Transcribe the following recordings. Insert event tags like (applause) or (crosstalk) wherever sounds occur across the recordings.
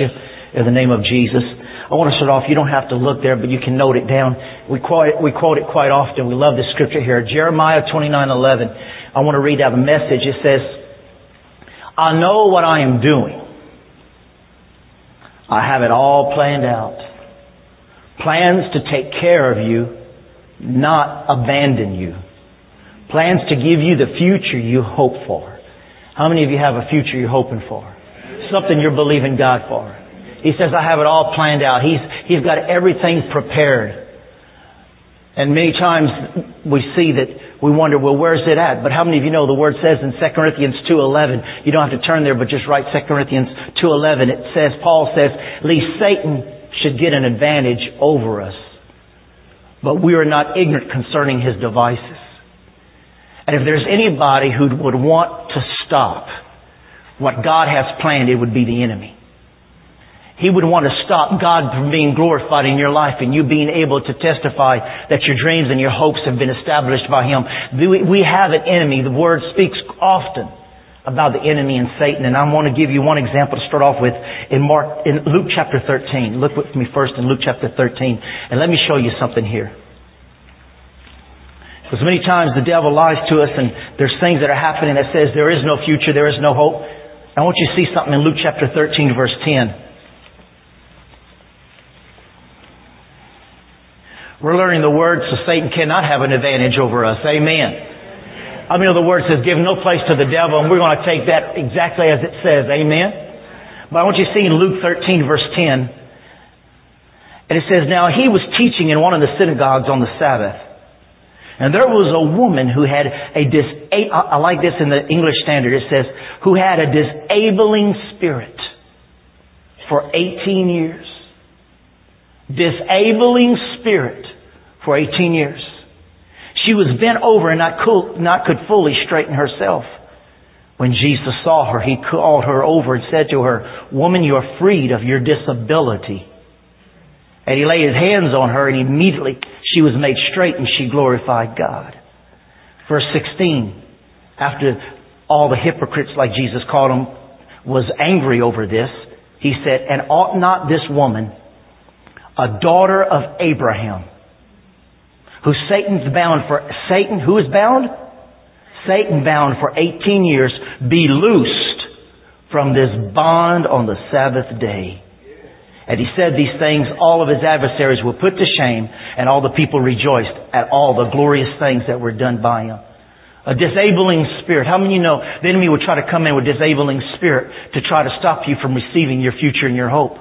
you in the name of Jesus. I want to start off, you don't have to look there, but you can note it down. We quote it, we quote it quite often. We love this scripture here. Jeremiah 29:11. I want to read out the message. It says, I know what I am doing. I have it all planned out. Plans to take care of you, not abandon you. Plans to give you the future you hope for. How many of you have a future you're hoping for? Something you're believing God for. He says, I have it all planned out. He's, he's got everything prepared. And many times we see that we wonder, well, where's it at? But how many of you know the word says in 2 Corinthians 2.11, you don't have to turn there, but just write 2 Corinthians 2.11. It says, Paul says, least Satan should get an advantage over us. But we are not ignorant concerning his devices. And if there's anybody who would want to stop what God has planned, it would be the enemy. He would want to stop God from being glorified in your life and you being able to testify that your dreams and your hopes have been established by Him. We have an enemy. The Word speaks often about the enemy and Satan. And I want to give you one example to start off with in Mark, in Luke chapter 13. Look with me first in Luke chapter 13 and let me show you something here. Because many times the devil lies to us and there's things that are happening that says there is no future, there is no hope. I want you to see something in Luke chapter 13 verse 10. We're learning the word so Satan cannot have an advantage over us. Amen. I mean, the word says give no place to the devil and we're going to take that exactly as it says. Amen. But I want you to see in Luke 13 verse 10. And it says, now he was teaching in one of the synagogues on the Sabbath. And there was a woman who had a dis, I like this in the English Standard, it says, who had a disabling spirit for 18 years. Disabling spirit for 18 years. She was bent over and not could, not could fully straighten herself. When Jesus saw her, he called her over and said to her, Woman, you are freed of your disability. And he laid his hands on her and immediately she was made straight and she glorified God. Verse 16, after all the hypocrites like Jesus called them was angry over this, he said, And ought not this woman, a daughter of Abraham, who Satan's bound for, Satan, who is bound? Satan bound for 18 years, be loosed from this bond on the Sabbath day. And he said these things, all of his adversaries were put to shame, and all the people rejoiced at all the glorious things that were done by him. A disabling spirit. How many of you know the enemy will try to come in with disabling spirit to try to stop you from receiving your future and your hope?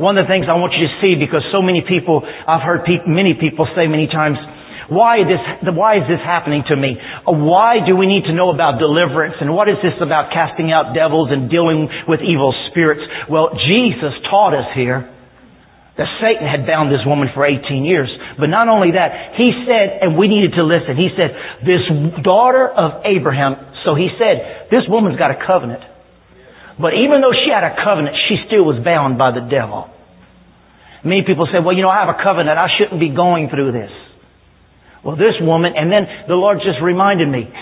One of the things I want you to see, because so many people, I've heard many people say many times, why this, why is this happening to me? Uh, why do we need to know about deliverance? And what is this about casting out devils and dealing with evil spirits? Well, Jesus taught us here that Satan had bound this woman for 18 years. But not only that, he said, and we needed to listen, he said, this daughter of Abraham, so he said, this woman's got a covenant. But even though she had a covenant, she still was bound by the devil. Many people say, well, you know, I have a covenant. I shouldn't be going through this. Well, this woman, and then the Lord just reminded me,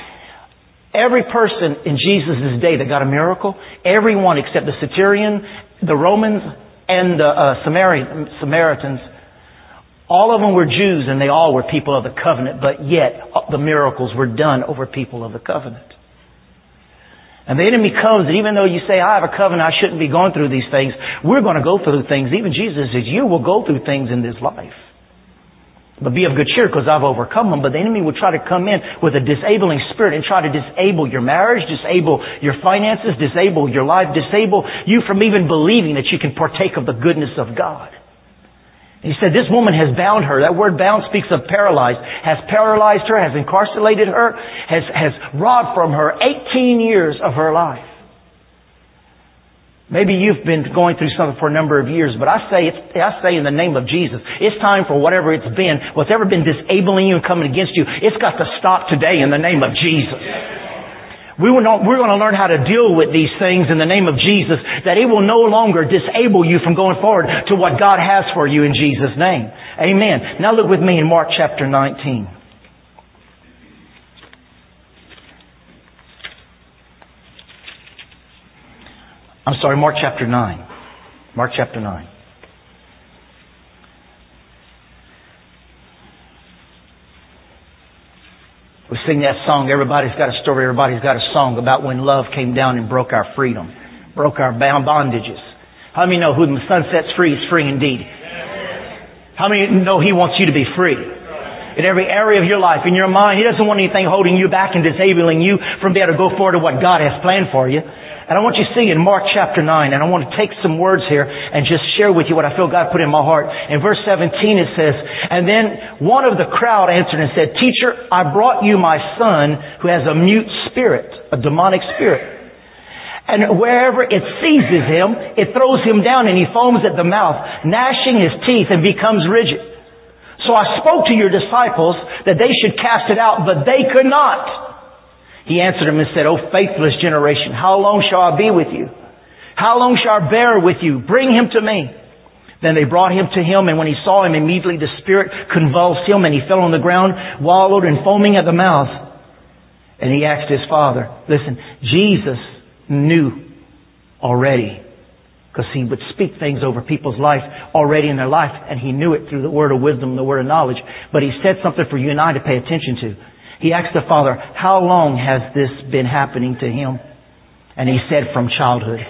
every person in Jesus' day that got a miracle, everyone except the Centurion, the Romans, and the uh, Samaritans, all of them were Jews and they all were people of the covenant, but yet uh, the miracles were done over people of the covenant. And the enemy comes, and even though you say, I have a covenant, I shouldn't be going through these things, we're going to go through things. Even Jesus says, you will go through things in this life. But be of good cheer because I've overcome them. But the enemy will try to come in with a disabling spirit and try to disable your marriage, disable your finances, disable your life, disable you from even believing that you can partake of the goodness of God. He said, this woman has bound her. That word bound speaks of paralyzed. Has paralyzed her, has incarcerated her, has, has robbed from her 18 years of her life. Maybe you've been going through something for a number of years, but I say, I say in the name of Jesus, it's time for whatever it's been, what's ever been disabling you and coming against you, it's got to stop today in the name of Jesus. We will not, we're going to learn how to deal with these things in the name of Jesus, that it will no longer disable you from going forward to what God has for you in Jesus' name. Amen. Now look with me in Mark chapter 19. I'm sorry, Mark chapter 9. Mark chapter 9. We sing that song, everybody's got a story, everybody's got a song about when love came down and broke our freedom, broke our bondages. How many know who the Son sets free is free indeed? How many know He wants you to be free? In every area of your life, in your mind, He doesn't want anything holding you back and disabling you from being able to go forward to what God has planned for you. And I want you to see in Mark chapter 9, and I want to take some words here and just share with you what I feel God put in my heart. In verse 17 it says, And then one of the crowd answered and said, Teacher, I brought you my son who has a mute spirit, a demonic spirit. And wherever it seizes him, it throws him down and he foams at the mouth, gnashing his teeth and becomes rigid. So I spoke to your disciples that they should cast it out, but they could not. He answered him and said, O faithless generation, how long shall I be with you? How long shall I bear with you? Bring him to me. Then they brought him to him, and when he saw him, immediately the spirit convulsed him, and he fell on the ground, wallowed and foaming at the mouth. And he asked his father, listen, Jesus knew already, because he would speak things over people's life already in their life, and he knew it through the word of wisdom, the word of knowledge. But he said something for you and I to pay attention to. He asked the father, how long has this been happening to him? And he said, from childhood.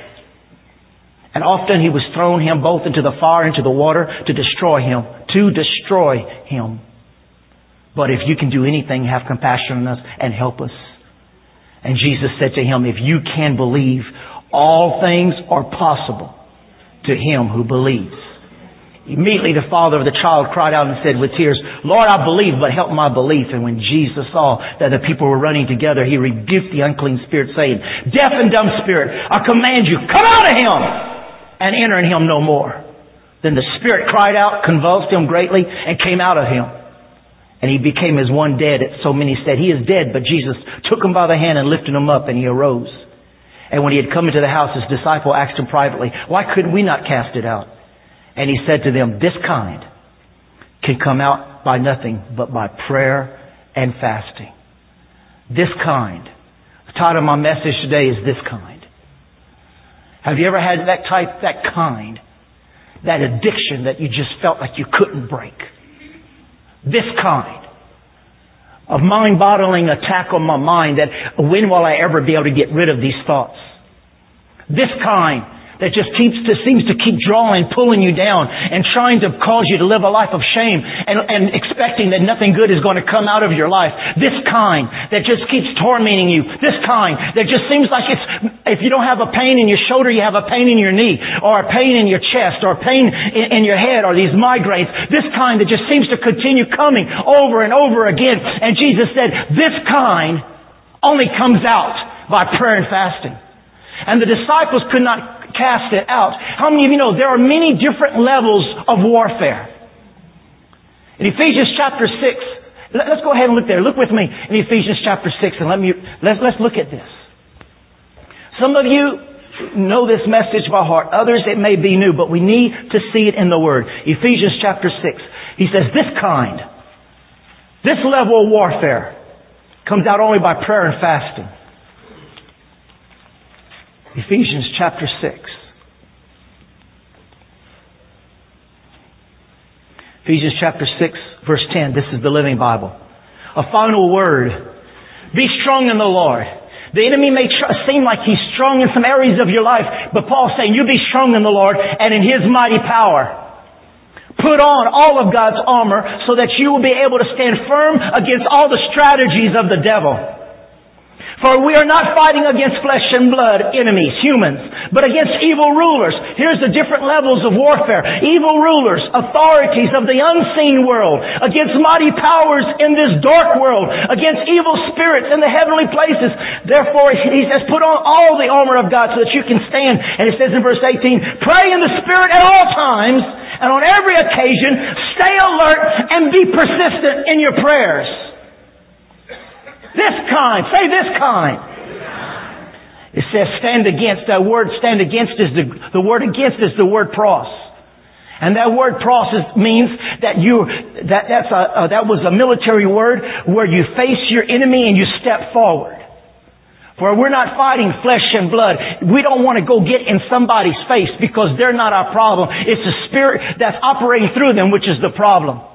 And often he was thrown him both into the fire, and into the water to destroy him, to destroy him. But if you can do anything, have compassion on us and help us. And Jesus said to him, if you can believe, all things are possible to him who believes. Immediately the father of the child cried out and said with tears, Lord, I believe, but help my belief. And when Jesus saw that the people were running together, he rebuked the unclean spirit saying, Deaf and dumb spirit, I command you, come out of him and enter in him no more. Then the spirit cried out, convulsed him greatly, and came out of him. And he became as one dead. So many said, He is dead. But Jesus took him by the hand and lifted him up, and he arose. And when he had come into the house, his disciple asked him privately, Why couldn't we not cast it out? And he said to them, this kind can come out by nothing but by prayer and fasting. This kind. The title of my message today is this kind. Have you ever had that type, that kind, that addiction that you just felt like you couldn't break? This kind of mind-boggling attack on my mind that when will I ever be able to get rid of these thoughts? This kind that just keeps to, seems to keep drawing, pulling you down, and trying to cause you to live a life of shame and, and expecting that nothing good is going to come out of your life. This kind that just keeps tormenting you. This kind that just seems like it's, if you don't have a pain in your shoulder, you have a pain in your knee, or a pain in your chest, or a pain in, in your head, or these migraines. This kind that just seems to continue coming over and over again. And Jesus said, this kind only comes out by prayer and fasting. And the disciples could not cast it out. How many of you know there are many different levels of warfare? In Ephesians chapter 6, let's go ahead and look there. Look with me in Ephesians chapter 6 and let me, let's, let's look at this. Some of you know this message by heart. Others it may be new, but we need to see it in the Word. Ephesians chapter 6. He says, this kind, this level of warfare comes out only by prayer and fasting. Ephesians chapter 6. Ephesians chapter 6 verse 10. This is the Living Bible. A final word. Be strong in the Lord. The enemy may tr- seem like he's strong in some areas of your life, but Paul's saying you be strong in the Lord and in His mighty power. Put on all of God's armor so that you will be able to stand firm against all the strategies of the devil. For we are not fighting against flesh and blood enemies, humans, but against evil rulers. Here's the different levels of warfare. Evil rulers, authorities of the unseen world, against mighty powers in this dark world, against evil spirits in the heavenly places. Therefore, he says, put on all the armor of God so that you can stand. And it says in verse 18, pray in the Spirit at all times, and on every occasion, stay alert and be persistent in your prayers. This kind. Say this kind. It says stand against. That word stand against is the, the word against is the word pros. And that word pros is, means that you, that, that's a, uh, that was a military word where you face your enemy and you step forward. For we're not fighting flesh and blood. We don't want to go get in somebody's face because they're not our problem. It's the spirit that's operating through them which is the problem.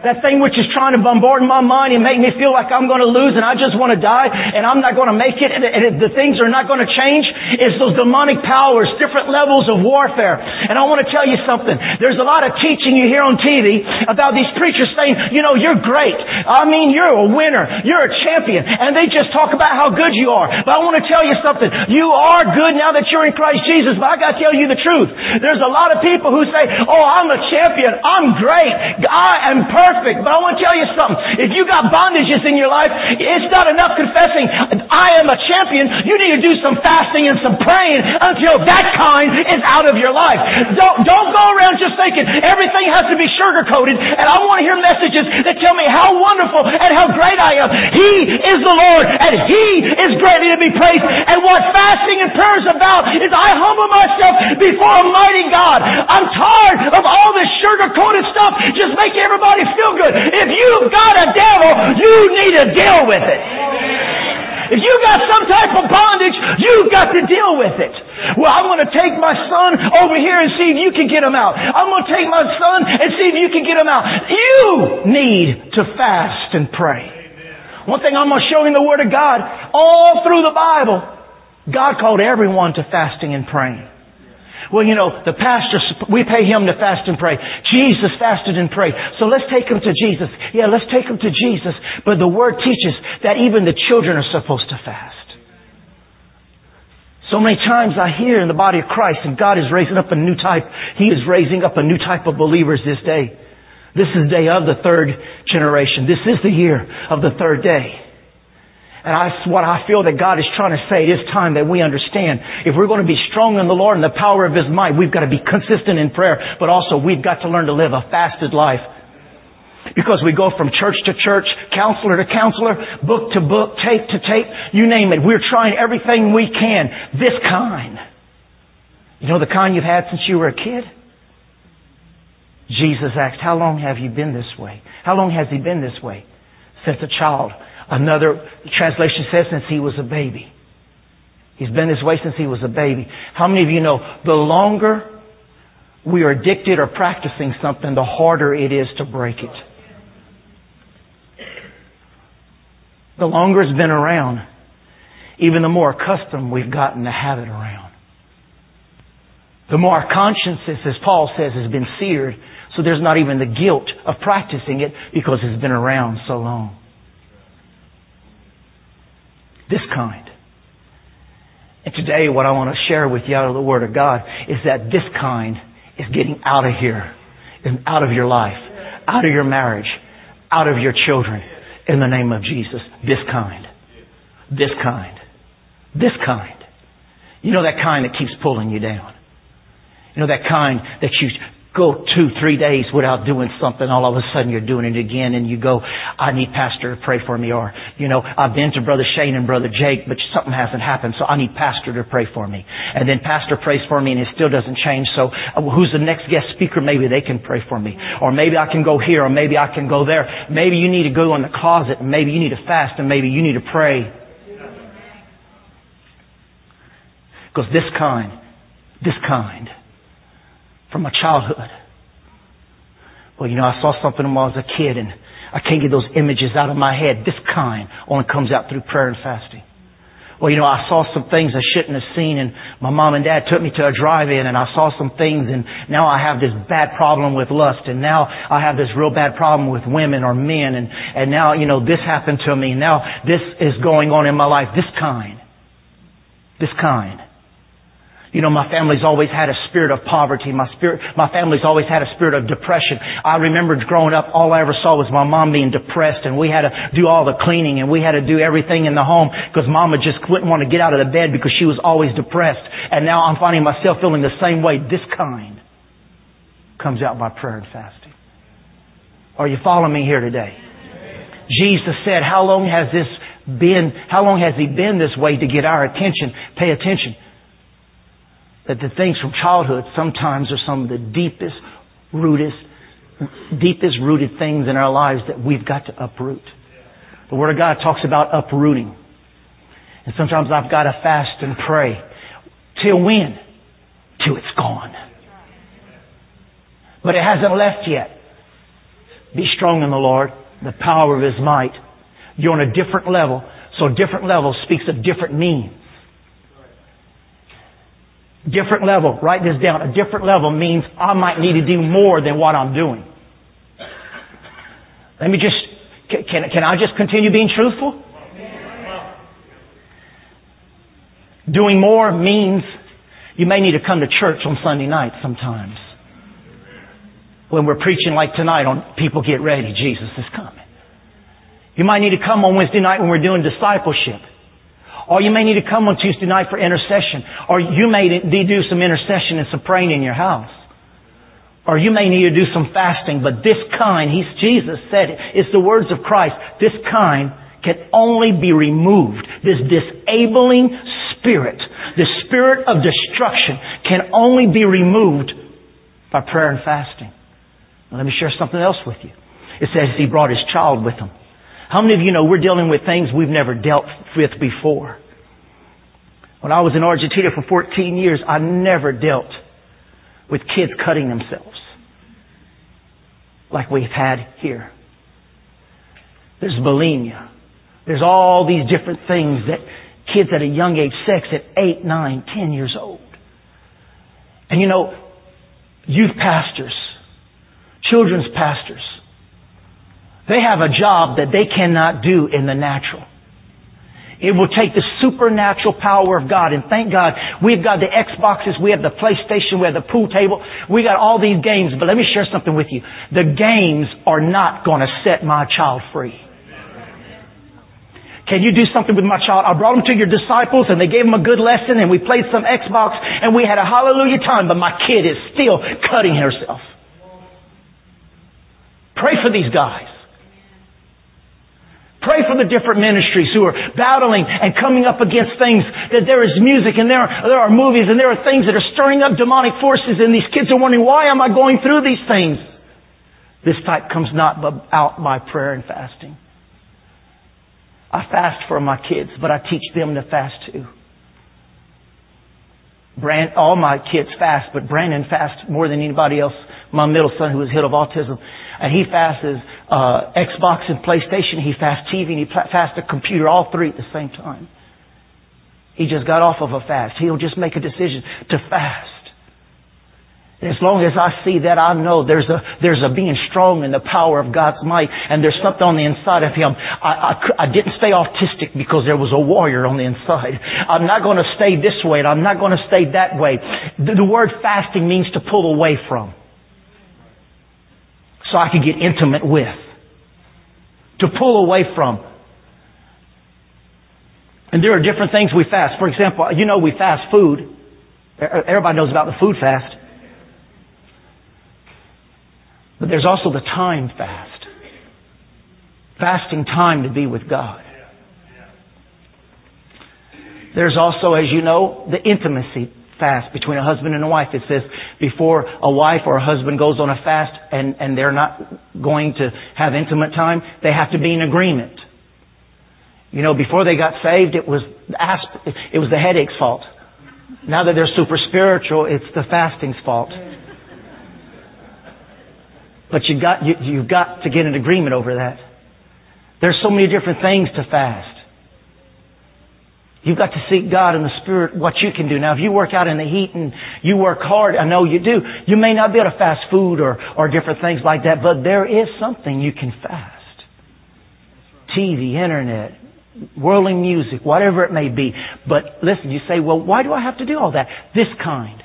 That thing which is trying to bombard my mind and make me feel like I'm going to lose and I just want to die and I'm not going to make it and the things are not going to change is those demonic powers, different levels of warfare. And I want to tell you something. There's a lot of teaching you hear on TV about these preachers saying, you know, you're great. I mean, you're a winner. You're a champion. And they just talk about how good you are. But I want to tell you something. You are good now that you're in Christ Jesus. But I got to tell you the truth. There's a lot of people who say, oh, I'm a champion. I'm great. I am perfect perfect. But I want to tell you something. If you got bondages in your life, it's not enough confessing, I am a champion. You need to do some fasting and some praying until that kind is out of your life. Don't, don't go around just thinking everything has to be sugar coated. And I want to hear messages that tell me how wonderful and how great I am. He is the Lord and He is greatly to be praised. And what fasting and prayer is about is I humble myself before a mighty God. I'm tired of all this sugar coated stuff just making everybody feel feel good. If you've got a devil, you need to deal with it. If you've got some type of bondage, you've got to deal with it. Well, I'm going to take my son over here and see if you can get him out. I'm going to take my son and see if you can get him out. You need to fast and pray. One thing I'm going to show you in the Word of God, all through the Bible, God called everyone to fasting and praying. Well, you know, the pastor, we pay him to fast and pray. Jesus fasted and prayed. So let's take him to Jesus. Yeah, let's take him to Jesus. But the Word teaches that even the children are supposed to fast. So many times I hear in the body of Christ and God is raising up a new type. He is raising up a new type of believers this day. This is the day of the third generation. This is the year of the third day. And that's what I feel that God is trying to say. It is time that we understand. If we're going to be strong in the Lord and the power of His might, we've got to be consistent in prayer, but also we've got to learn to live a fasted life. Because we go from church to church, counselor to counselor, book to book, tape to tape, you name it. We're trying everything we can. This kind. You know the kind you've had since you were a kid? Jesus asked, how long have you been this way? How long has he been this way? Since a child. Another translation says since he was a baby. He's been this way since he was a baby. How many of you know the longer we are addicted or practicing something, the harder it is to break it? The longer it's been around, even the more accustomed we've gotten to have it around. The more our consciences, as Paul says, has been seared, so there's not even the guilt of practicing it because it's been around so long. This kind. And today what I want to share with you out of the Word of God is that this kind is getting out of here, and out of your life, out of your marriage, out of your children, in the name of Jesus. This kind. This kind. This kind. You know that kind that keeps pulling you down. You know that kind that you go two, three days without doing something, all of a sudden you're doing it again and you go, I need pastor to pray for me or, you know, I've been to brother Shane and brother Jake, but something hasn't happened, so I need pastor to pray for me. And then pastor prays for me and it still doesn't change, so uh, who's the next guest speaker? Maybe they can pray for me. Or maybe I can go here or maybe I can go there. Maybe you need to go in the closet and maybe you need to fast and maybe you need to pray. Because this kind, this kind, from my childhood. Well, you know, I saw something when I was a kid and I can't get those images out of my head. This kind only comes out through prayer and fasting. Well, you know, I saw some things I shouldn't have seen and my mom and dad took me to a drive-in and I saw some things and now I have this bad problem with lust and now I have this real bad problem with women or men and, and now, you know, this happened to me. Now this is going on in my life. This kind. This kind. You know, my family's always had a spirit of poverty. My spirit, my family's always had a spirit of depression. I remember growing up, all I ever saw was my mom being depressed and we had to do all the cleaning and we had to do everything in the home because mama just wouldn't want to get out of the bed because she was always depressed. And now I'm finding myself feeling the same way. This kind comes out by prayer and fasting. Are you following me here today? Jesus said, how long has this been, how long has he been this way to get our attention? Pay attention that the things from childhood sometimes are some of the deepest, rootest, deepest rooted things in our lives that we've got to uproot. The Word of God talks about uprooting. And sometimes I've got to fast and pray. Till when? Till it's gone. But it hasn't left yet. Be strong in the Lord, the power of His might. You're on a different level. So different level speaks of different means. Different level, write this down. A different level means I might need to do more than what I'm doing. Let me just, can, can I just continue being truthful? Doing more means you may need to come to church on Sunday night sometimes. When we're preaching like tonight on people get ready, Jesus is coming. You might need to come on Wednesday night when we're doing discipleship. Or you may need to come on Tuesday night for intercession. Or you may do some intercession and some praying in your house. Or you may need to do some fasting, but this kind, he's, Jesus said it, it's the words of Christ, this kind can only be removed. This disabling spirit, the spirit of destruction can only be removed by prayer and fasting. Now, let me share something else with you. It says he brought his child with him. How many of you know we're dealing with things we've never dealt with before? When I was in Argentina for 14 years, I never dealt with kids cutting themselves like we've had here. There's bulimia. There's all these different things that kids at a young age, sex at 8, 9, 10 years old. And you know, youth pastors, children's pastors, they have a job that they cannot do in the natural. It will take the supernatural power of God. And thank God, we've got the Xboxes, we have the PlayStation, we have the pool table, we got all these games. But let me share something with you. The games are not going to set my child free. Can you do something with my child? I brought him to your disciples and they gave him a good lesson and we played some Xbox and we had a hallelujah time, but my kid is still cutting herself. Pray for these guys. The different ministries who are battling and coming up against things that there is music and there are, there are movies and there are things that are stirring up demonic forces and these kids are wondering, why am I going through these things? This type comes not out by prayer and fasting. I fast for my kids, but I teach them to fast too. Brand, all my kids fast, but Brandon fasts more than anybody else. My middle son who was hit of autism. And he fasts uh, Xbox and PlayStation. He fasts TV and he fasts a computer, all three at the same time. He just got off of a fast. He'll just make a decision to fast. And As long as I see that, I know there's a, there's a being strong in the power of God's might, and there's something on the inside of him. I, I, I didn't stay autistic because there was a warrior on the inside. I'm not going to stay this way, and I'm not going to stay that way. The, the word fasting means to pull away from. So I can get intimate with. To pull away from. And there are different things we fast. For example, you know we fast food. Everybody knows about the food fast. But there's also the time fast. Fasting time to be with God. There's also, as you know, the intimacy fast between a husband and a wife. It says before a wife or a husband goes on a fast and, and they're not going to have intimate time, they have to be in agreement. You know, before they got saved, it was asp- it was the headache's fault. Now that they're super spiritual, it's the fasting's fault. But you got, you, you've got to get an agreement over that. There's so many different things to fast. You've got to seek God in the Spirit what you can do. Now, if you work out in the heat and you work hard, I know you do, you may not be able to fast food or, or different things like that, but there is something you can fast. TV, internet, whirling music, whatever it may be. But listen, you say, well, why do I have to do all that? This kind.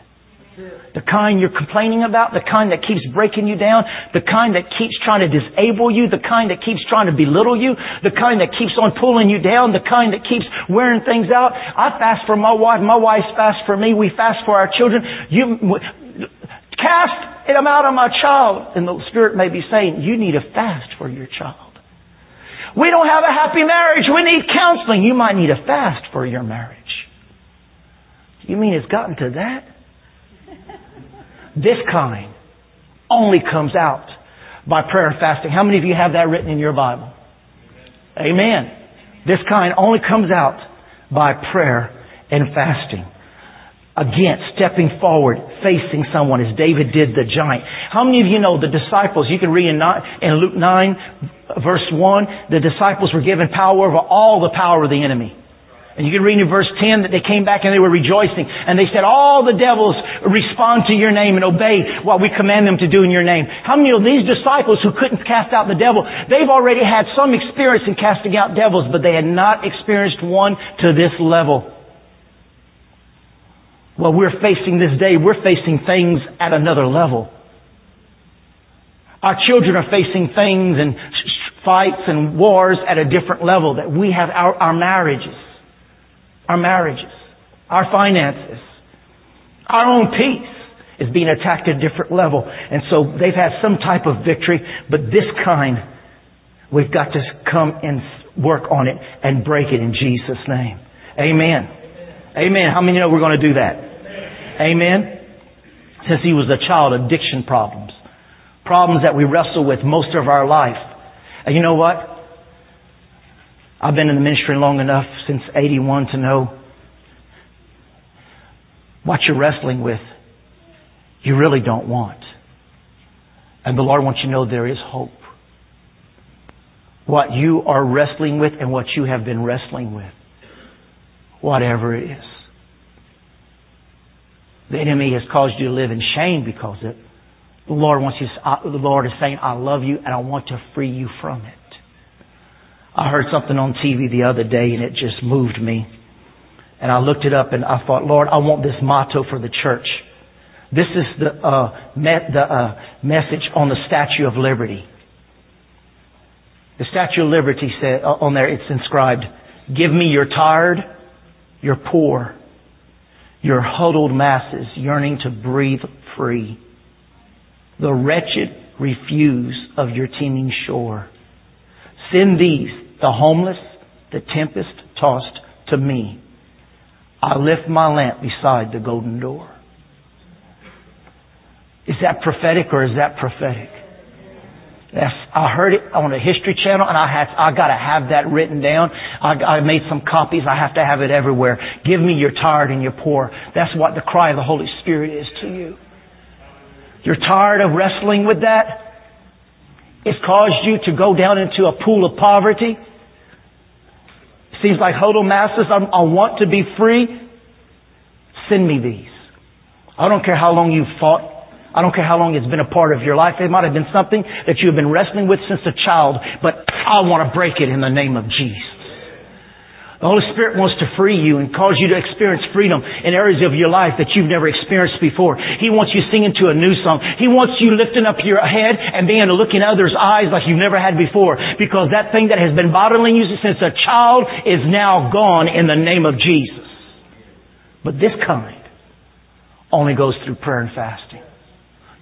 The kind you're complaining about, the kind that keeps breaking you down, the kind that keeps trying to disable you, the kind that keeps trying to belittle you, the kind that keeps on pulling you down, the kind that keeps wearing things out. I fast for my wife, my wife fasts for me, we fast for our children. You, cast them out of my child. And the Spirit may be saying, you need a fast for your child. We don't have a happy marriage. We need counseling. You might need a fast for your marriage. You mean it's gotten to that? (laughs) This kind only comes out by prayer and fasting. How many of you have that written in your Bible? Amen. This kind only comes out by prayer and fasting. Again, stepping forward, facing someone as David did the giant. How many of you know the disciples, you can read in, Luke 9 verse 1, the disciples were given power over all the power of the enemy. And you can read in verse 10 that they came back and they were rejoicing. And they said, all the devils respond to your name and obey what we command them to do in your name. How many of these disciples who couldn't cast out the devil, they've already had some experience in casting out devils, but they had not experienced one to this level. Well, we're facing this day, we're facing things at another level. Our children are facing things and fights and wars at a different level that we have our, our marriages, our marriages, our finances, our own peace is being attacked at a different level. And so they've had some type of victory, but this kind, we've got to come and work on it and break it in Jesus' name. Amen. Amen. How many know we're going to do that? Amen. Since he was a child, addiction problems. Problems that we wrestle with most of our life. And you know what? I've been in the ministry long enough since 81 to know what you're wrestling with, you really don't want. And the Lord wants you to know there is hope. What you are wrestling with and what you have been wrestling with whatever it is. The enemy has caused you to live in shame because it. The Lord wants you. The Lord is saying, "I love you and I want to free you from it." I heard something on TV the other day and it just moved me. And I looked it up and I thought, Lord, I want this motto for the church. This is the, uh, met, the uh, message on the Statue of Liberty. The Statue of Liberty said uh, on there, it's inscribed, "Give me your tired, you're poor, your huddled masses yearning to breathe free. The wretched refuse of your teeming shore. Send these, the homeless, the tempest tossed, to me. I lift my lamp beside the golden door. Is that prophetic or is that prophetic? I heard it on a history channel and I had, I gotta have that written down. I, I made some copies. I have to have it everywhere. Give me your tired and your poor. That's what the cry of the Holy Spirit is to you. You're tired of wrestling with that? It's caused you to go down into a pool of poverty. It Seems like hodl masses. I, I want to be free. Send me these. I don't care how long you've fought I don't care how long it's been a part of your life. It might have been something that you've been wrestling with since a child, but I want to break it in the name of Jesus. The Holy Spirit wants to free you and cause you to experience freedom in areas of your life that you've never experienced before. He wants you singing to a new song. He wants you lifting up your head and being to look in others' eyes like you've never had before. Because that thing that has been bothering you since a child is now gone in the name of Jesus. But this kind only goes through prayer and fasting.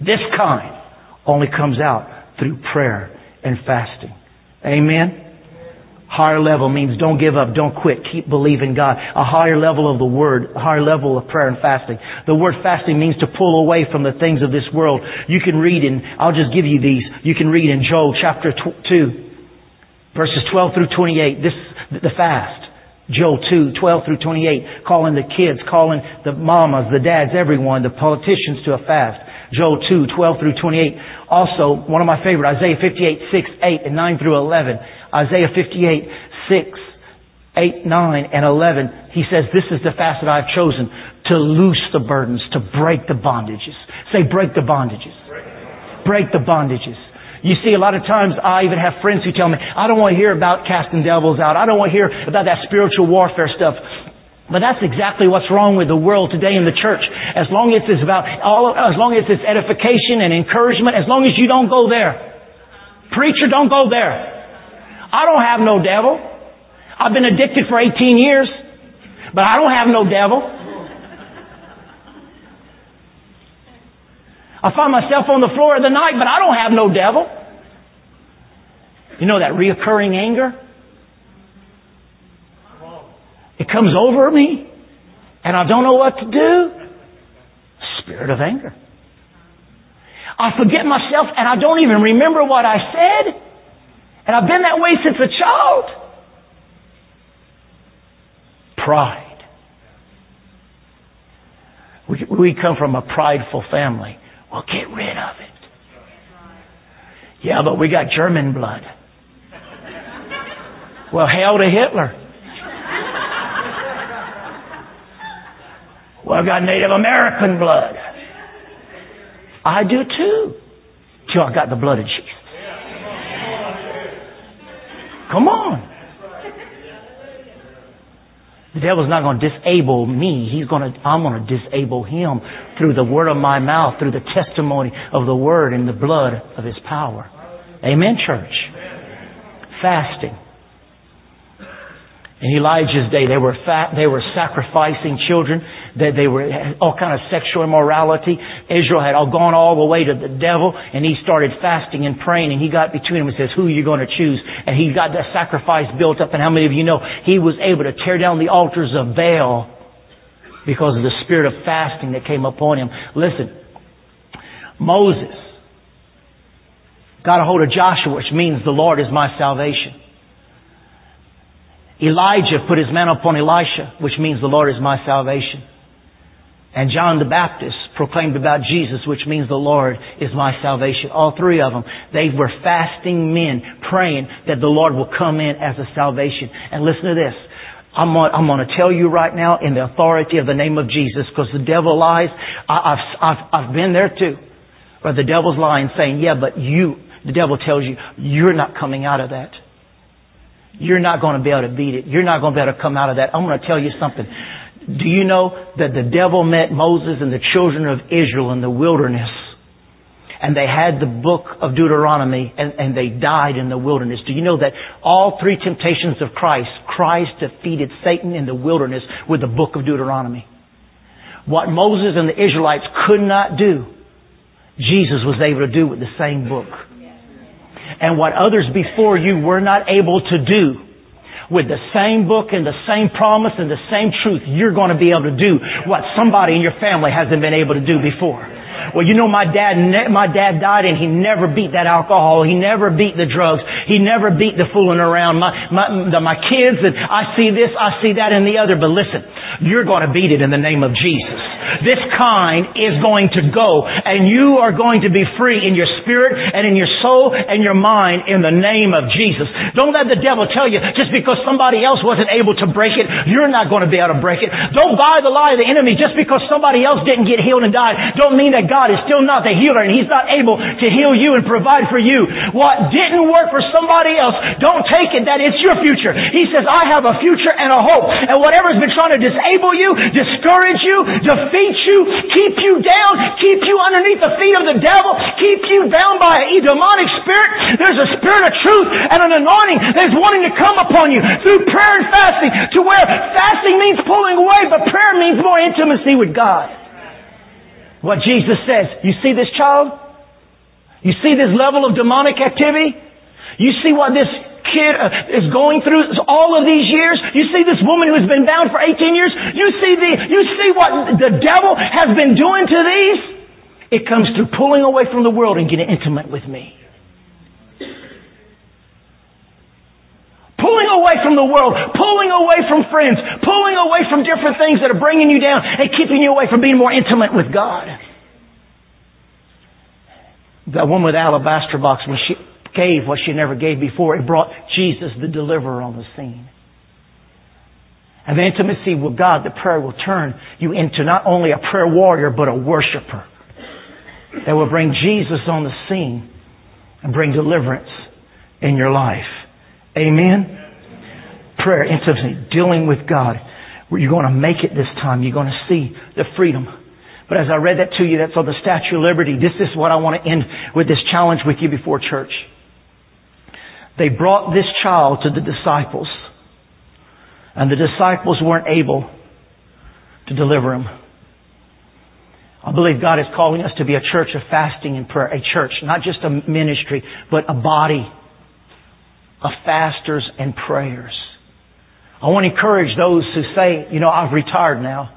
This kind only comes out through prayer and fasting. Amen. Higher level means don't give up, don't quit, keep believing God. A higher level of the Word, a higher level of prayer and fasting. The word fasting means to pull away from the things of this world. You can read in, I'll just give you these. You can read in Joel chapter 2, verses 12 through 28, this, the fast. Joel 2, 12 through 28, calling the kids, calling the mamas, the dads, everyone, the politicians to a fast. Joel 2, 12 through 28. Also, one of my favorite, Isaiah 58, 6, 8, and 9 through 11. Isaiah 58, 6, 8, 9, and 11. He says, this is the fast that I've chosen to loose the burdens, to break the bondages. Say, break the bondages. Break the bondages. You see, a lot of times I even have friends who tell me, I don't want to hear about casting devils out. I don't want to hear about that spiritual warfare stuff. But that's exactly what's wrong with the world today in the church. As long as it's about, all, as long as it's edification and encouragement, as long as you don't go there. Preacher, don't go there. I don't have no devil. I've been addicted for 18 years, but I don't have no devil. I find myself on the floor of the night, but I don't have no devil. You know that reoccurring anger? It comes over me and I don't know what to do. Spirit of anger. I forget myself and I don't even remember what I said. And I've been that way since a child. Pride. We, we come from a prideful family. Well, get rid of it. Yeah, but we got German blood. Well, hail to Hitler. Well, I got Native American blood. I do too. Till I got the blood of Come on. The devil's not going to disable me. He's going to, I'm going to disable him through the word of my mouth, through the testimony of the word and the blood of his power. Amen, church. Fasting. In Elijah's day, they were fat, they were sacrificing children. They, they were all kind of sexual immorality. Israel had all gone all the way to the devil, and he started fasting and praying. And he got between them and says, "Who are you going to choose?" And he got that sacrifice built up. And how many of you know he was able to tear down the altars of Baal because of the spirit of fasting that came upon him? Listen, Moses got a hold of Joshua, which means the Lord is my salvation. Elijah put his man upon Elisha, which means the Lord is my salvation. And John the Baptist proclaimed about Jesus, which means the Lord is my salvation. All three of them, they were fasting men, praying that the Lord will come in as a salvation. And listen to this. I'm going, I'm going to tell you right now in the authority of the name of Jesus, because the devil lies. I, I've, I've, I've been there too. Where the devil's lying saying, yeah, but you, the devil tells you, you're not coming out of that. You're not going to be able to beat it. You're not going to be able to come out of that. I'm going to tell you something. Do you know that the devil met Moses and the children of Israel in the wilderness? And they had the book of Deuteronomy and, and they died in the wilderness. Do you know that all three temptations of Christ, Christ defeated Satan in the wilderness with the book of Deuteronomy? What Moses and the Israelites could not do, Jesus was able to do with the same book and what others before you were not able to do with the same book and the same promise and the same truth, you're going to be able to do what somebody in your family hasn't been able to do before. Well, you know, my dad, my dad died and he never beat that alcohol. He never beat the drugs. He never beat the fooling around. My, my, the, my kids and I see this, I see that and the other. But listen, you're going to beat it in the name of Jesus. This kind is going to go and you are going to be free in your spirit and in your soul and your mind in the name of Jesus. Don't let the devil tell you just because somebody else wasn't able to break it, you're not going to be able to break it. Don't buy the lie of the enemy just because somebody else didn't get healed and died. Don't mean that God is still not the healer and He's not able to heal you and provide for you. What didn't work for somebody else, don't take it that it's your future. He says, I have a future and a hope. And whatever's been trying to disable you, discourage you, defeat you, keep you down, keep you underneath the feet of the devil, keep you bound by a demonic spirit, there's a spirit of truth and an anointing that is wanting to come upon you through prayer and fasting to where fasting means pulling away, but prayer means more intimacy with God. What Jesus says, you see this child? You see this level of demonic activity? You see what this kid uh, is going through all of these years? You see this woman who has been bound for 18 years? You see the, you see what the devil has been doing to these? It comes through pulling away from the world and getting intimate with me. Pulling away from the world, pulling away from friends, pulling away from different things that are bringing you down and keeping you away from being more intimate with God. That woman with the alabaster box, when she gave what she never gave before, it brought Jesus, the deliverer, on the scene. And the intimacy with God, the prayer will turn you into not only a prayer warrior, but a worshiper that will bring Jesus on the scene and bring deliverance in your life. Amen. Prayer, intimacy, dealing with God. You're going to make it this time. You're going to see the freedom. But as I read that to you, that's on the Statue of Liberty. This is what I want to end with this challenge with you before church. They brought this child to the disciples, and the disciples weren't able to deliver him. I believe God is calling us to be a church of fasting and prayer, a church, not just a ministry, but a body of fasters and prayers. I want to encourage those who say, you know, I've retired now.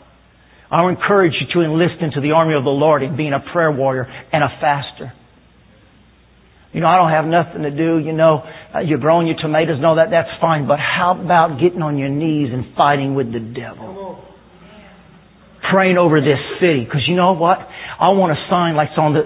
I want to encourage you to enlist into the army of the Lord in being a prayer warrior and a faster. You know, I don't have nothing to do. You know, uh, you're growing your tomatoes and all that. That's fine. But how about getting on your knees and fighting with the devil? Praying over this city. Because you know what? I want a sign like it's on the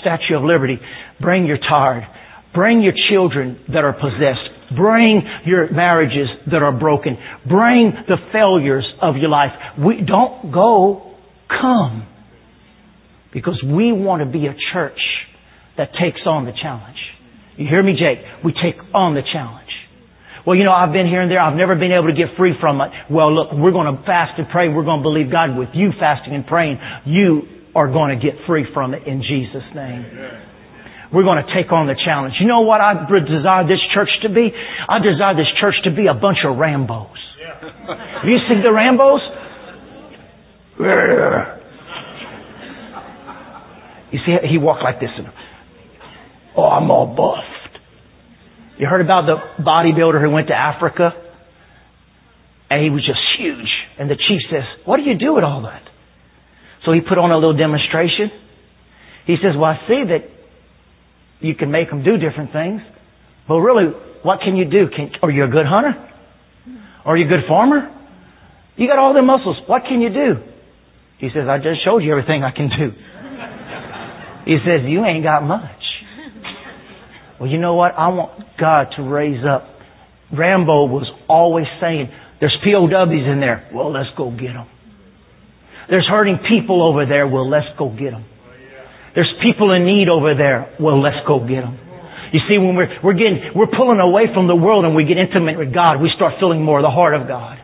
Statue of Liberty. Bring your tired. Bring your children that are possessed. Bring your marriages that are broken. Bring the failures of your life. We don't go, come. Because we want to be a church that takes on the challenge. You hear me, Jake? We take on the challenge. Well, you know, I've been here and there. I've never been able to get free from it. Well, look, we're going to fast and pray. We're going to believe God with you fasting and praying. You are going to get free from it in Jesus' name. We're going to take on the challenge. You know what I desire this church to be? I desire this church to be a bunch of Rambos. Have (laughs) you seen the Rambos? You see, he walked like this. Oh, I'm all buffed. You heard about the bodybuilder who went to Africa? And he was just huge. And the chief says, what do you do with all that? So he put on a little demonstration. He says, well, I see that you can make them do different things. But really, what can you do? Can, are you a good hunter? Are you a good farmer? You got all the muscles. What can you do? He says, I just showed you everything I can do. (laughs) He says, you ain't got much. Well, you know what? I want God to raise up. Rambo was always saying, there's POWs in there. Well, let's go get them. There's hurting people over there. Well, let's go get them. There's people in need over there. Well, let's go get them. You see, when we're, we're getting, we're pulling away from the world and we get intimate with God, we start feeling more the heart of God.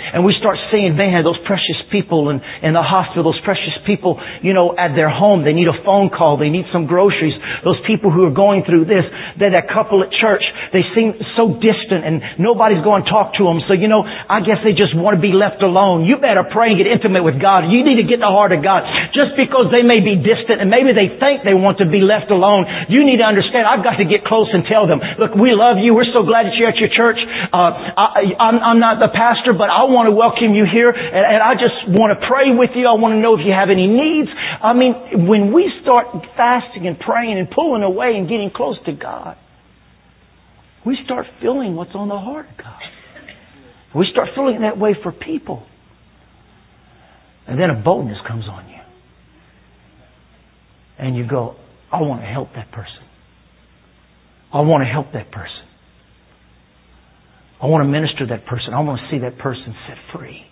And we start seeing, man, those precious people in, in the hospital, those precious people, you know, at their home. They need a phone call. They need some groceries. Those people who are going through this. They're that couple at church. They seem so distant and nobody's going to talk to them. So, you know, I guess they just want to be left alone. You better pray and get intimate with God. You need to get the heart of God. Just because they may be distant and maybe they think they want to be left alone, you need to understand, I've got to get close and tell them, look, we love you. We're so glad that you're at your church. Uh, I, I'm, I'm not the pastor, but I want to welcome you here and, and I just want to pray with you. I want to know if you have any needs. I mean, when we start fasting and praying and pulling away and getting close to God, we start feeling what's on the heart of God. We start feeling that way for people. And then a boldness comes on you. And you go, I want to help that person. I want to help that person. I want to minister to that person. I want to see that person set free.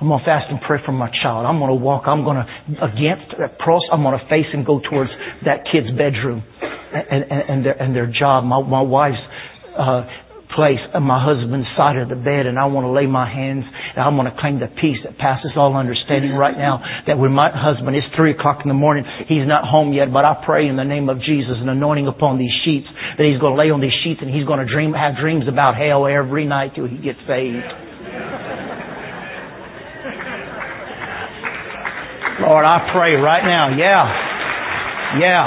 I'm going to fast and pray for my child. I'm going to walk. I'm going to against that cross. I'm going to face and go towards that kid's bedroom and, and, and their and their job. My my wife's uh, place and my husband's side of the bed, and I want to lay my hands and I want to claim the peace that passes all understanding right now. That when my husband, it's three o'clock in the morning, he's not home yet, but I pray in the name of Jesus, an anointing upon these sheets, that he's going to lay on these sheets and he's going to dream, have dreams about hell every night till he gets saved. Lord, I pray right now. Yeah. Yeah.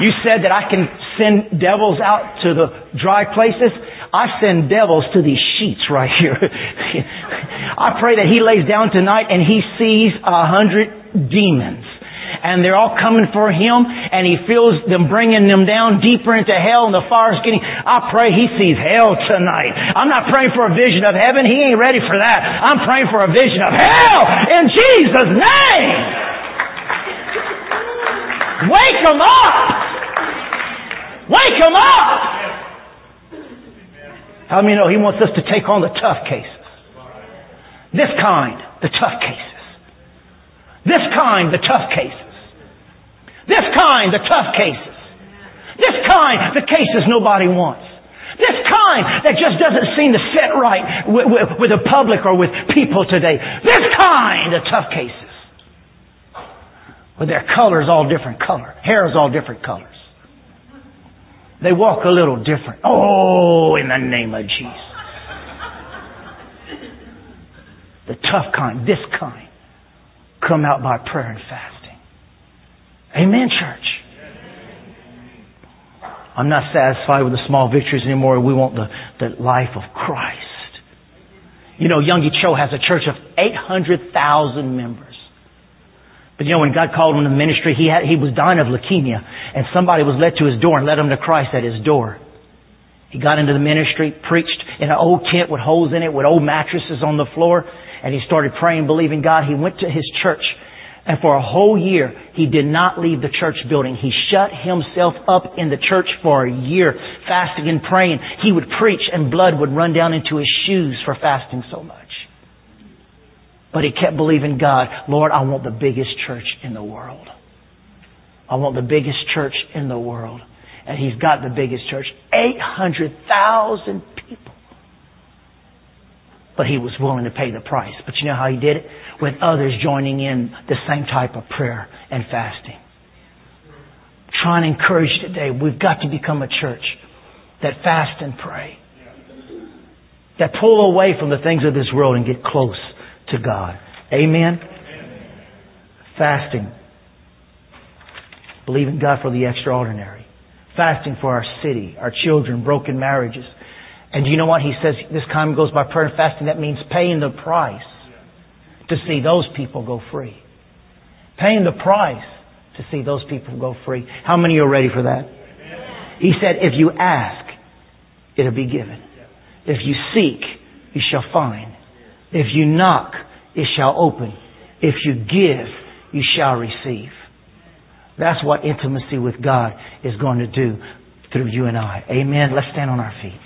You said that I can send devils out to the dry places. I send devils to these sheets right here. (laughs) I pray that he lays down tonight and he sees a hundred demons. And they're all coming for him and he feels them bringing them down deeper into hell and the fire's getting, I pray he sees hell tonight. I'm not praying for a vision of heaven. He ain't ready for that. I'm praying for a vision of hell in Jesus' name. Wake them up. Wake them up. How many know He wants us to take on the tough cases? This kind, the tough cases. This kind, the tough cases. This kind, the tough cases. This kind, the cases nobody wants. This kind that just doesn't seem to sit right with, with, with the public or with people today. This kind, the tough cases. With their colors all different color. Hair is all different colors. They walk a little different. Oh, in the name of Jesus. The tough kind, this kind, come out by prayer and fasting. Amen, church. I'm not satisfied with the small victories anymore. We want the, the life of Christ. You know, Yonggi Cho has a church of 800,000 members. But you know, when God called him to the ministry, he had, he was dying of leukemia, and somebody was led to his door and led him to Christ at his door. He got into the ministry, preached in an old tent with holes in it, with old mattresses on the floor, and he started praying, believing God. He went to his church, and for a whole year, he did not leave the church building. He shut himself up in the church for a year, fasting and praying. He would preach, and blood would run down into his shoes for fasting so much. But he kept believing God, Lord, I want the biggest church in the world. I want the biggest church in the world. And he's got the biggest church. 800,000 people. But he was willing to pay the price. But you know how he did it? With others joining in the same type of prayer and fasting. Trying to encourage today, we've got to become a church that fast and pray. That pull away from the things of this world and get close to God. Amen? Fasting. Believing God for the extraordinary. Fasting for our city, our children, broken marriages. And do you know what? He says this time goes by prayer and fasting. That means paying the price to see those people go free. Paying the price to see those people go free. How many are ready for that? He said, if you ask, it'll be given. If you seek, you shall find. If you knock, it shall open. If you give, you shall receive. That's what intimacy with God is going to do through you and I. Amen. Let's stand on our feet.